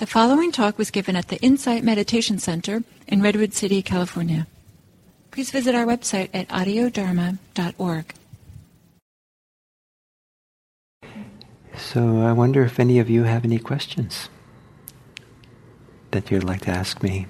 The following talk was given at the Insight Meditation Center in Redwood City, California. Please visit our website at audiodharma.org. So I wonder if any of you have any questions that you'd like to ask me.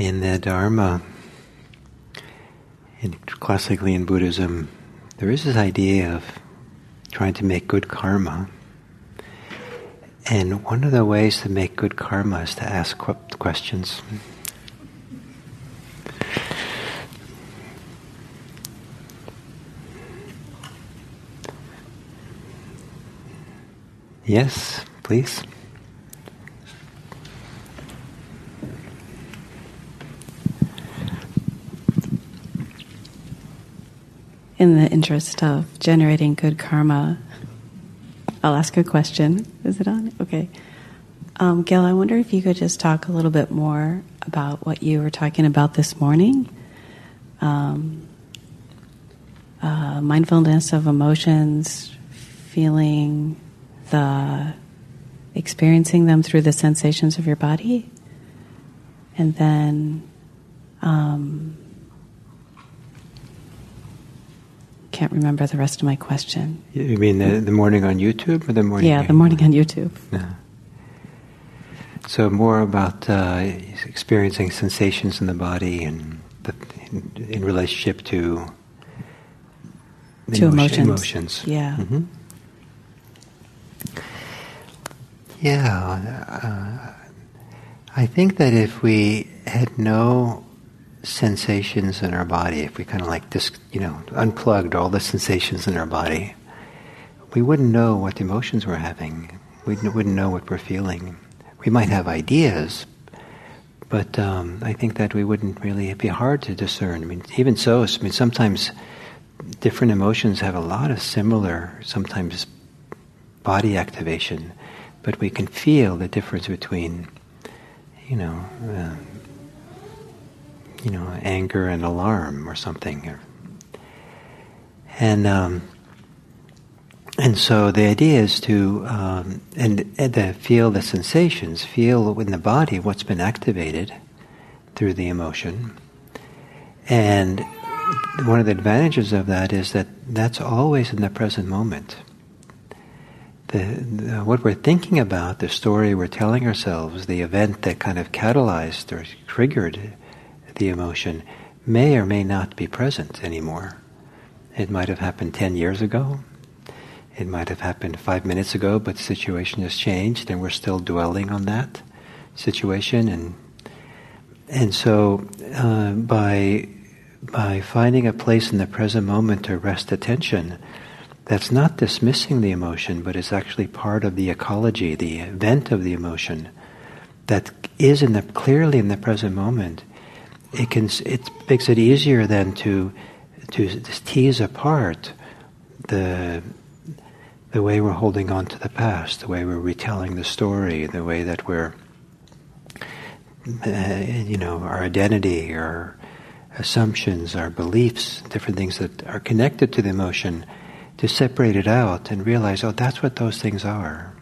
In the Dharma, in, classically in Buddhism, there is this idea of trying to make good karma. And one of the ways to make good karma is to ask questions. Yes, please. In the interest of generating good karma, I'll ask a question. Is it on? Okay. Um, Gil, I wonder if you could just talk a little bit more about what you were talking about this morning. Um, uh, mindfulness of emotions, feeling the experiencing them through the sensations of your body, and then um, can't remember the rest of my question. You mean the, the morning on YouTube or the morning? Yeah, the morning on YouTube. Yeah. So more about uh, experiencing sensations in the body and the, in, in, relationship to to emotion, emotions. emotions. Yeah. Mm-hmm. Yeah. Uh, I think that if we had no sensations in our body, if we kind of like just, you know, unplugged all the sensations in our body, we wouldn't know what emotions we're having. We wouldn't know what we're feeling. We might have ideas, but um, I think that we wouldn't really, it'd be hard to discern. I mean, even so, I mean, sometimes different emotions have a lot of similar, sometimes body activation, but we can feel the difference between, you know, uh, you know, anger and alarm or something. And um, and so the idea is to um, and, and to feel the sensations, feel in the body what's been activated through the emotion. And one of the advantages of that is that that's always in the present moment. The, the, what we're thinking about, the story we're telling ourselves, the event that kind of catalyzed or triggered the emotion may or may not be present anymore. It might have happened 10 years ago. It might have happened five minutes ago, but the situation has changed and we're still dwelling on that situation. And, and so uh, by, by finding a place in the present moment to rest attention, that's not dismissing the emotion, but is actually part of the ecology, the event of the emotion that is in the, clearly in the present moment it can it makes it easier then to to tease apart the the way we're holding on to the past, the way we're retelling the story, the way that we're uh, you know our identity, our assumptions, our beliefs, different things that are connected to the emotion, to separate it out and realize, oh, that's what those things are.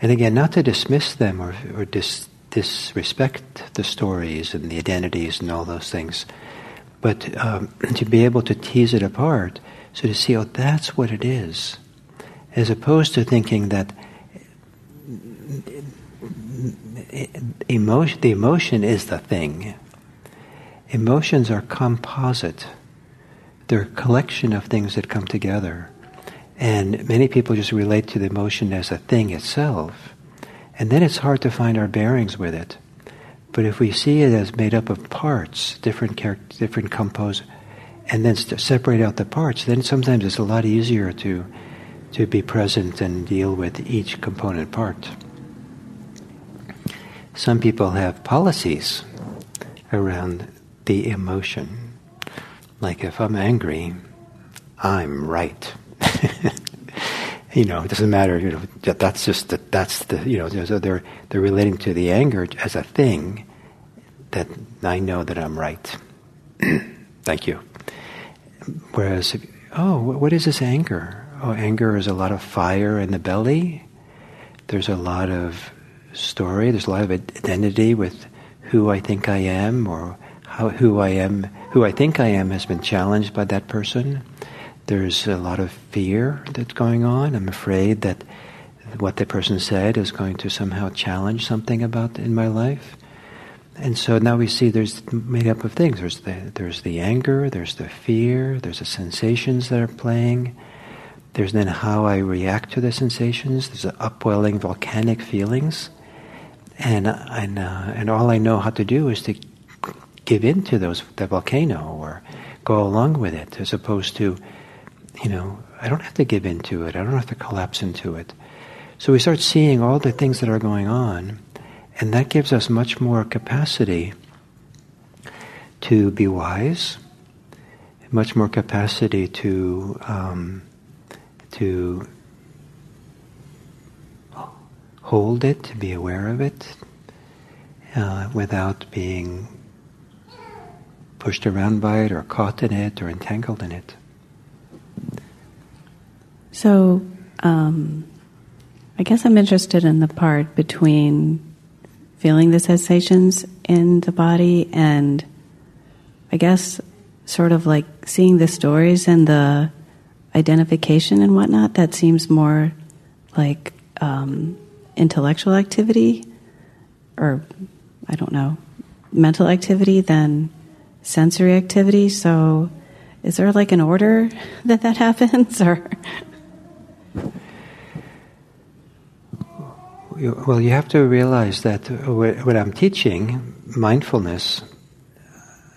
And again, not to dismiss them or, or dis, disrespect the stories and the identities and all those things, but um, to be able to tease it apart, so to see, oh, that's what it is, as opposed to thinking that emotion, the emotion is the thing. Emotions are composite. They're a collection of things that come together. And many people just relate to the emotion as a thing itself. And then it's hard to find our bearings with it. But if we see it as made up of parts, different char- different compose, and then st- separate out the parts, then sometimes it's a lot easier to to be present and deal with each component part. Some people have policies around the emotion. Like if I'm angry, I'm right. You know, it doesn't matter. You know, that's just that. that's the you know. So they're they're relating to the anger as a thing that I know that I'm right. Thank you. Whereas, oh, what is this anger? Oh, anger is a lot of fire in the belly. There's a lot of story. There's a lot of identity with who I think I am, or how who I am, who I think I am, has been challenged by that person. There's a lot of fear that's going on. I'm afraid that what the person said is going to somehow challenge something about in my life. And so now we see there's made up of things. There's the, there's the anger, there's the fear, there's the sensations that are playing. There's then how I react to the sensations. There's the upwelling volcanic feelings. And, and, uh, and all I know how to do is to give in to those, the volcano or go along with it as opposed to you know, I don't have to give in to it. I don't have to collapse into it. So we start seeing all the things that are going on, and that gives us much more capacity to be wise, much more capacity to um, to hold it, to be aware of it, uh, without being pushed around by it or caught in it or entangled in it. So, um, I guess I'm interested in the part between feeling the sensations in the body and I guess sort of like seeing the stories and the identification and whatnot. That seems more like um, intellectual activity or I don't know, mental activity than sensory activity. So, is there like an order that that happens or? Well, you have to realize that when I'm teaching mindfulness,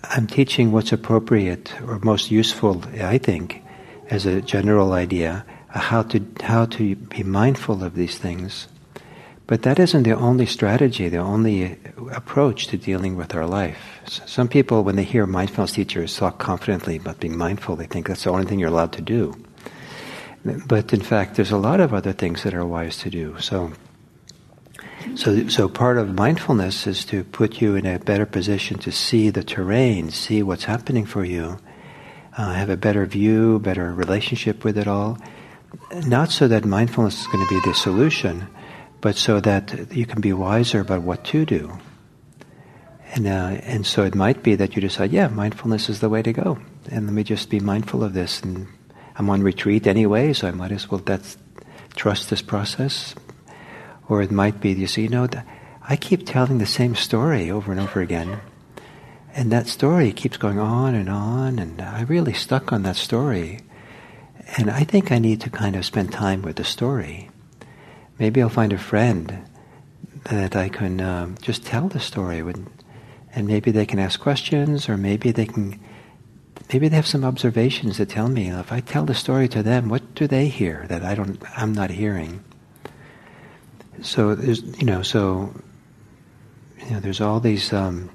I'm teaching what's appropriate or most useful, I think, as a general idea, uh, how to how to be mindful of these things. But that isn't the only strategy, the only uh, approach to dealing with our life. Some people, when they hear mindfulness teachers talk confidently about being mindful, they think that's the only thing you're allowed to do. But in fact, there's a lot of other things that are wise to do. So so, so part of mindfulness is to put you in a better position to see the terrain, see what's happening for you, uh, have a better view, better relationship with it all. Not so that mindfulness is going to be the solution, but so that you can be wiser about what to do. And, uh, and so it might be that you decide, yeah, mindfulness is the way to go. And let me just be mindful of this. And I'm on retreat anyway, so I might as well that's, trust this process, or it might be, you see, you know, I keep telling the same story over and over again. And that story keeps going on and on, and I'm really stuck on that story. And I think I need to kind of spend time with the story. Maybe I'll find a friend that I can um, just tell the story with, and maybe they can ask questions, or maybe they can, maybe they have some observations to tell me. If I tell the story to them, what do they hear that I don't, I'm not hearing? so there's you know so you know there's all these um,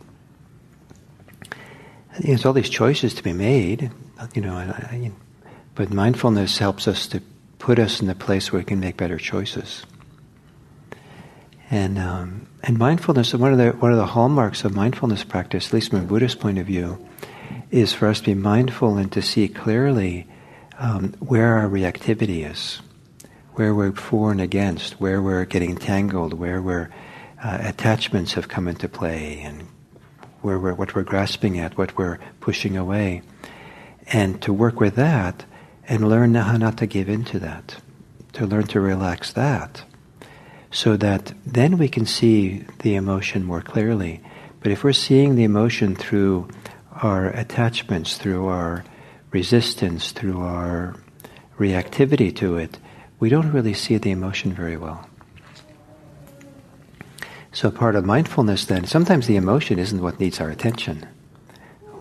there's all these choices to be made you know I, I, but mindfulness helps us to put us in the place where we can make better choices and um, and mindfulness one of the one of the hallmarks of mindfulness practice at least from a Buddhist point of view is for us to be mindful and to see clearly um, where our reactivity is where we're for and against, where we're getting tangled, where we're uh, attachments have come into play, and where we're, what we're grasping at, what we're pushing away, and to work with that and learn how not to give in to that, to learn to relax that, so that then we can see the emotion more clearly. But if we're seeing the emotion through our attachments, through our resistance, through our reactivity to it, we don't really see the emotion very well. So, part of mindfulness then, sometimes the emotion isn't what needs our attention.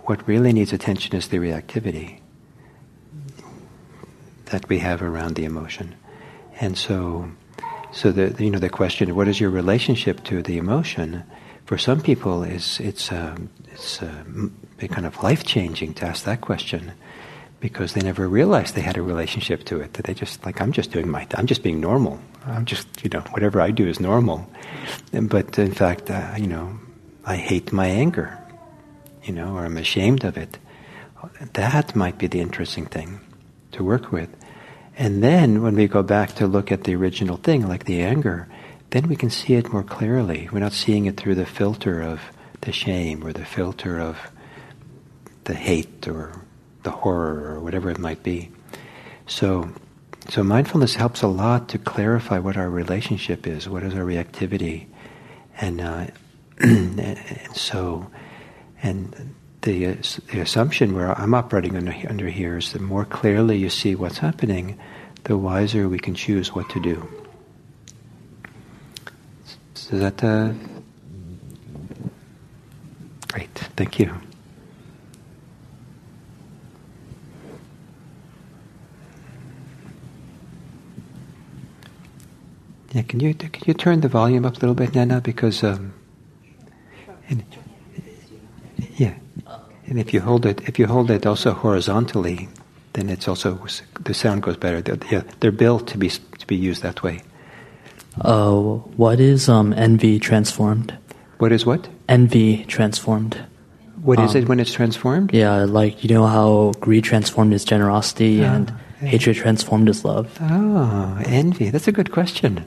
What really needs attention is the reactivity that we have around the emotion. And so, so the you know the question, what is your relationship to the emotion? For some people, is it's um, it's uh, kind of life changing to ask that question because they never realized they had a relationship to it. That they just like I'm just doing my I'm just being normal. I'm just you know whatever I do is normal. But in fact, uh, you know, I hate my anger, you know, or I'm ashamed of it. That might be the interesting thing to work with. And then when we go back to look at the original thing, like the anger, then we can see it more clearly. We're not seeing it through the filter of the shame or the filter of the hate or the horror or whatever it might be. So, so mindfulness helps a lot to clarify what our relationship is, what is our reactivity, and, uh, and so, and the, the assumption where I'm operating under, under here is the more clearly you see what's happening, the wiser we can choose what to do. So that great? Thank you. Yeah, can you can you turn the volume up a little bit, Nana? Because um, and, yeah, and if you hold it, if you hold it also horizontally, then it's also the sound goes better. They're, yeah, they're built to be to be used that way. Uh, what is um, envy transformed? What is what? Envy transformed. What is um, it when it's transformed? Yeah, like you know how greed transformed is generosity oh, and hatred transformed is love. Oh, envy. That's a good question.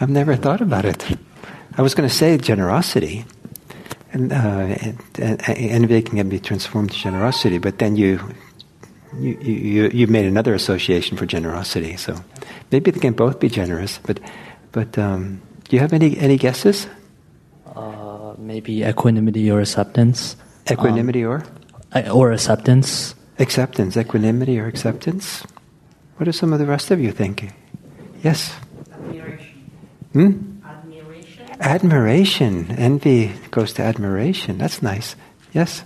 I've never thought about it. I was going to say generosity, and, uh, envy can be transformed to generosity, but then you, you, you, you've made another association for generosity. So maybe they can both be generous, but, but um, do you have any, any guesses? Uh, maybe equanimity or acceptance. Equanimity um, or? Or acceptance. Acceptance, equanimity or acceptance. What are some of the rest of you think? Yes? Hmm? Admiration. Admiration. Envy goes to admiration. That's nice. Yes?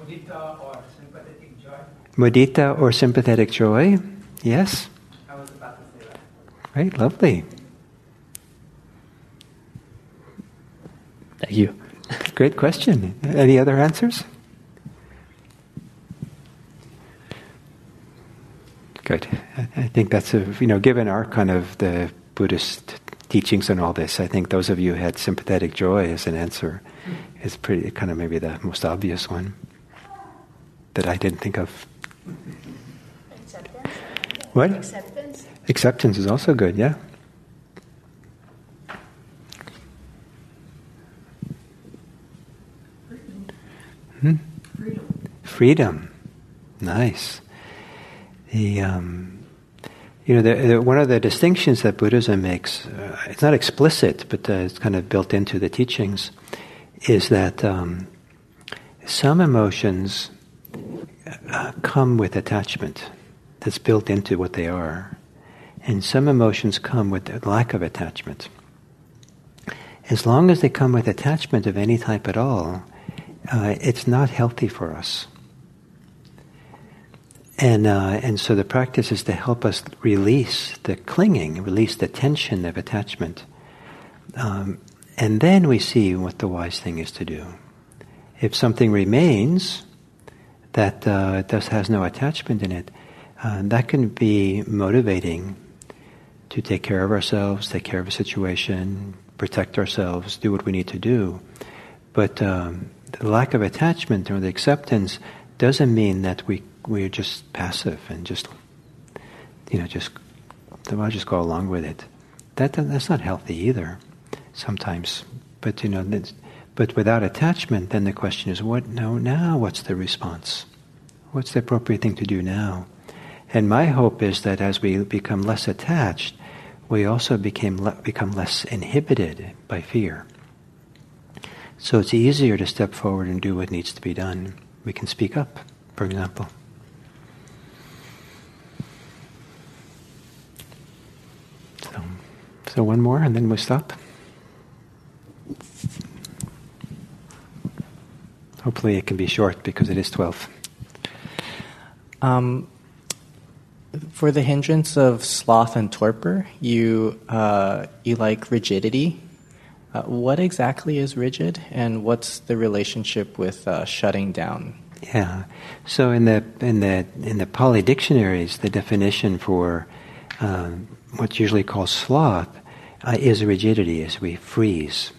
Mudita or sympathetic joy. Mudita or sympathetic joy. Yes? I was about to say that. Great, lovely. Thank you. Great question. Any other answers? Good. I think that's a, you know, given our kind of the Buddhist teachings and all this, I think those of you who had sympathetic joy as an answer is pretty kind of maybe the most obvious one that I didn't think of. Acceptance. What? Acceptance. Acceptance is also good, yeah. Freedom. Nice. The um, you know, the, the, one of the distinctions that Buddhism makes, uh, it's not explicit, but uh, it's kind of built into the teachings, is that um, some emotions uh, come with attachment that's built into what they are, and some emotions come with lack of attachment. As long as they come with attachment of any type at all, uh, it's not healthy for us. And, uh, and so the practice is to help us release the clinging, release the tension of attachment. Um, and then we see what the wise thing is to do. If something remains that uh, thus has no attachment in it, uh, that can be motivating to take care of ourselves, take care of a situation, protect ourselves, do what we need to do. But um, the lack of attachment or the acceptance doesn't mean that we we're just passive and just, you know, just, I'll just go along with it. That, that's not healthy either, sometimes. But, you know, but without attachment, then the question is, what, no, now what's the response? What's the appropriate thing to do now? And my hope is that as we become less attached, we also became le- become less inhibited by fear. So it's easier to step forward and do what needs to be done. We can speak up, for example. So one more and then we stop. Hopefully it can be short because it is 12. Um, For the hindrance of sloth and torpor, you uh, you like rigidity. Uh, what exactly is rigid, and what's the relationship with uh, shutting down? Yeah. So in the in the in the Pali dictionaries, the definition for um, what's usually called sloth uh, is rigidity, as we freeze.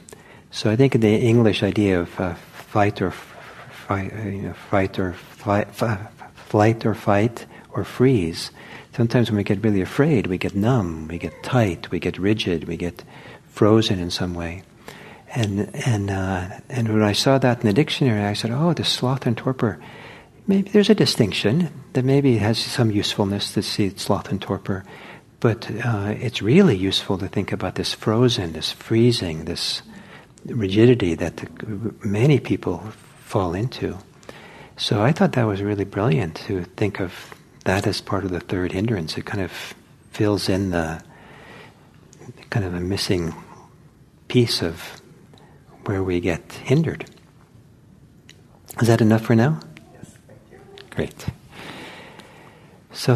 So I think the English idea of uh, fight or fight, uh, you know, fight or flight, or fight or freeze. Sometimes when we get really afraid, we get numb, we get tight, we get rigid, we get frozen in some way. And and uh, and when I saw that in the dictionary, I said, "Oh, the sloth and torpor. Maybe there's a distinction that maybe has some usefulness to see sloth and torpor, but uh, it's really useful to think about this frozen, this freezing, this rigidity that the, many people fall into. So I thought that was really brilliant to think of that as part of the third hindrance. It kind of fills in the kind of a missing piece of where we get hindered. Is that enough for now? Yes, thank you. Great. So